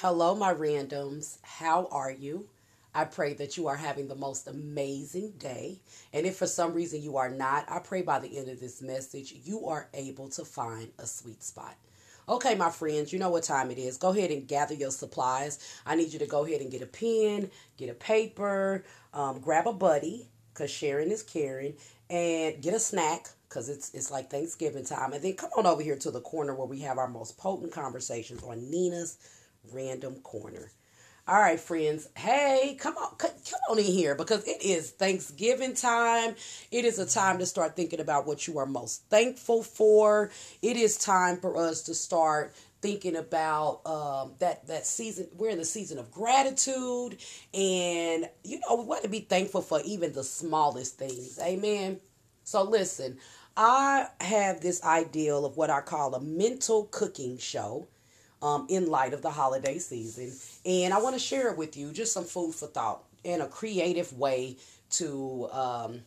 Hello, my randoms. How are you? I pray that you are having the most amazing day. And if for some reason you are not, I pray by the end of this message, you are able to find a sweet spot. Okay, my friends, you know what time it is. Go ahead and gather your supplies. I need you to go ahead and get a pen, get a paper, um, grab a buddy, because sharing is caring, and get a snack because it's it's like Thanksgiving time. And then come on over here to the corner where we have our most potent conversations on Nina's Random Corner. All right, friends. Hey, come on, come on in here because it is Thanksgiving time. It is a time to start thinking about what you are most thankful for. It is time for us to start thinking about um, that that season. We're in the season of gratitude, and you know we want to be thankful for even the smallest things. Amen. So listen, I have this ideal of what I call a mental cooking show um, in light of the holiday season. And I want to share with you, just some food for thought and a creative way to um,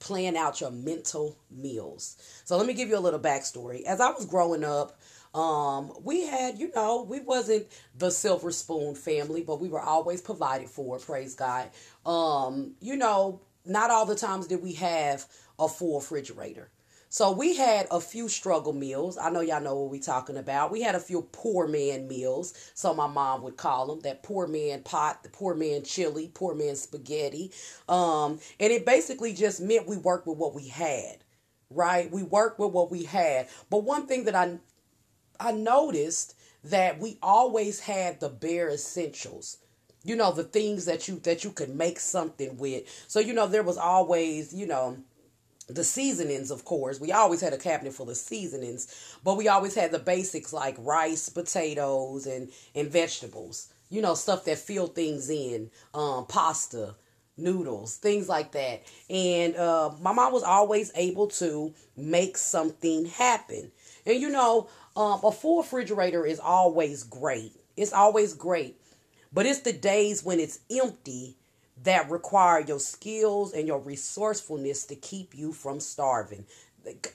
plan out your mental meals. So let me give you a little backstory. As I was growing up, um, we had, you know, we wasn't the silver spoon family, but we were always provided for, praise God. Um, you know, not all the times did we have a full refrigerator. So we had a few struggle meals. I know y'all know what we're talking about. We had a few poor man meals, so my mom would call them that poor man pot, the poor man chili, poor man spaghetti. Um, and it basically just meant we worked with what we had, right? We worked with what we had. But one thing that I I noticed that we always had the bare essentials you know the things that you that you could make something with so you know there was always you know the seasonings, of course. We always had a cabinet full of seasonings, but we always had the basics like rice, potatoes, and and vegetables. You know, stuff that fill things in, um, pasta, noodles, things like that. And uh, my mom was always able to make something happen. And you know, um, a full refrigerator is always great. It's always great, but it's the days when it's empty that require your skills and your resourcefulness to keep you from starving.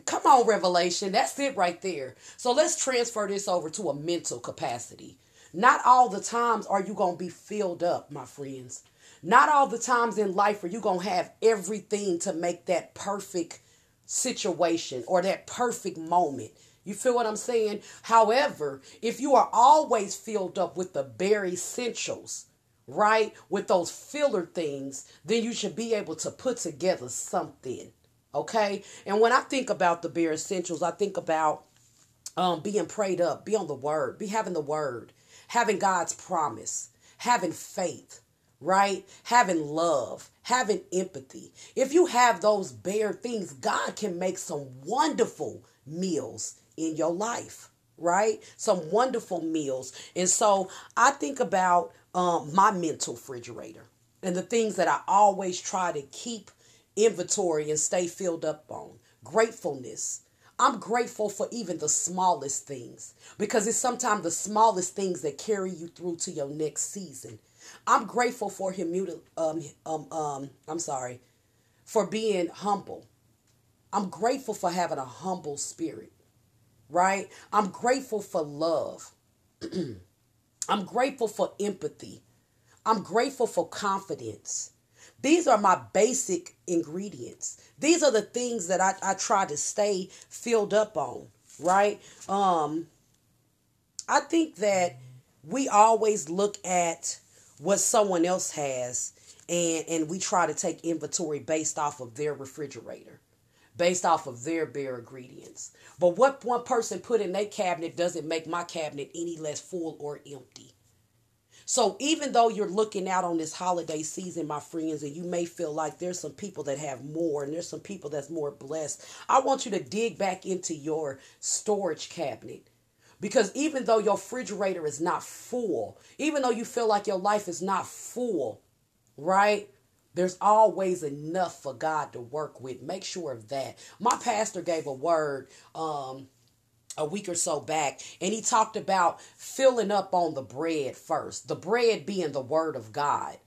Come on, Revelation. That's it right there. So let's transfer this over to a mental capacity. Not all the times are you going to be filled up, my friends. Not all the times in life are you going to have everything to make that perfect situation or that perfect moment. You feel what I'm saying? However, if you are always filled up with the bare essentials, right, with those filler things, then you should be able to put together something. Okay? And when I think about the bare essentials, I think about um, being prayed up, be on the word, be having the word, having God's promise, having faith, right? Having love, having empathy. If you have those bare things, God can make some wonderful meals in your life, right? Some wonderful meals. And so I think about um, my mental refrigerator and the things that I always try to keep inventory and stay filled up on. Gratefulness. I'm grateful for even the smallest things because it's sometimes the smallest things that carry you through to your next season. I'm grateful for humility. Um, um, um, I'm sorry, for being humble. I'm grateful for having a humble spirit, right? I'm grateful for love. I'm grateful for empathy. I'm grateful for confidence. These are my basic ingredients. These are the things that I, I try to stay filled up on, right? Um, I think that we always look at what someone else has and, and we try to take inventory based off of their refrigerator, based off of their bare ingredients. But what one person put in their cabinet doesn't make my cabinet any less full or empty. So even though you're looking out on this holiday season, my friends, and you may feel like there's some people that have more and there's some people that's more blessed, I want you to dig back into your storage cabinet. Because even though your refrigerator is not full, even though you feel like your life is not full, right? There's always enough for God to work with. Make sure of that. My pastor gave a word um, a week or so back, and he talked about filling up on the bread first, the bread being the word of God.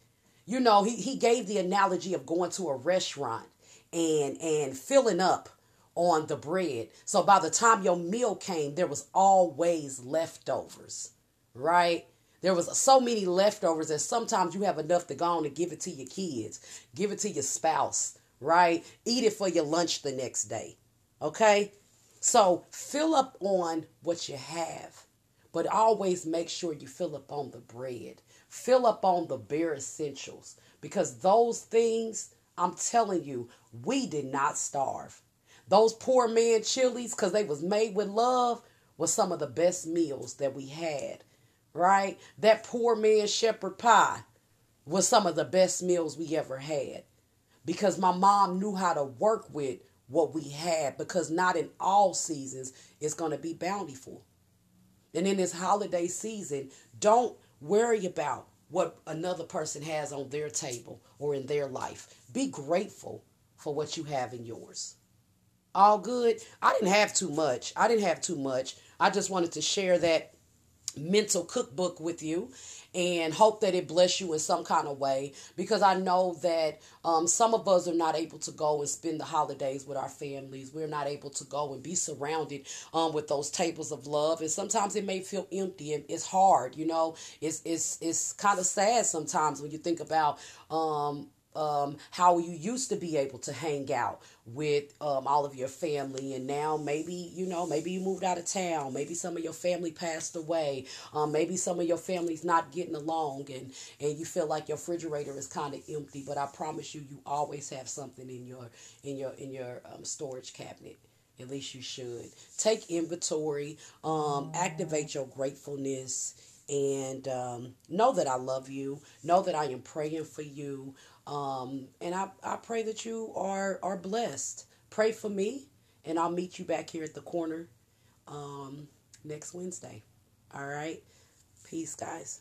You know, he, he gave the analogy of going to a restaurant and and filling up on the bread. So by the time your meal came, there was always leftovers, right? There was so many leftovers that sometimes you have enough to go on and give it to your kids, give it to your spouse, right? Eat it for your lunch the next day. Okay? So fill up on what you have, but always make sure you fill up on the bread. Fill up on the bare essentials because those things, I'm telling you, we did not starve. Those poor man chilies, because they was made with love, was some of the best meals that we had. Right? That poor man shepherd pie was some of the best meals we ever had. Because my mom knew how to work with what we had because not in all seasons is going to be bountiful. And in this holiday season, don't worry about what another person has on their table or in their life. Be grateful for what you have in yours. All good. I didn't have too much. I didn't have too much. I just wanted to share that mental cookbook with you and hope that it bless you in some kind of way because I know that um, some of us are not able to go and spend the holidays with our families. We're not able to go and be surrounded um, with those tables of love, and sometimes it may feel empty and it's hard. You know, it's it's it's kind of sad sometimes when you think about um, um, how you used to be able to hang out with um, all of your family, and now maybe you know maybe you moved out of town, maybe some of your family passed away, um, maybe some of your family's not getting along, and and you feel like your refrigerator is kind of empty. But I promise you, you always have something in your in your in your um, storage cabinet. At least you should. Take inventory, um, activate your gratefulness, and um, know that I love you. Know that I am praying for you. Um, and I, I pray that you are, are blessed. Pray for me, and I'll meet you back here at the corner um, next Wednesday. All right. Peace, guys.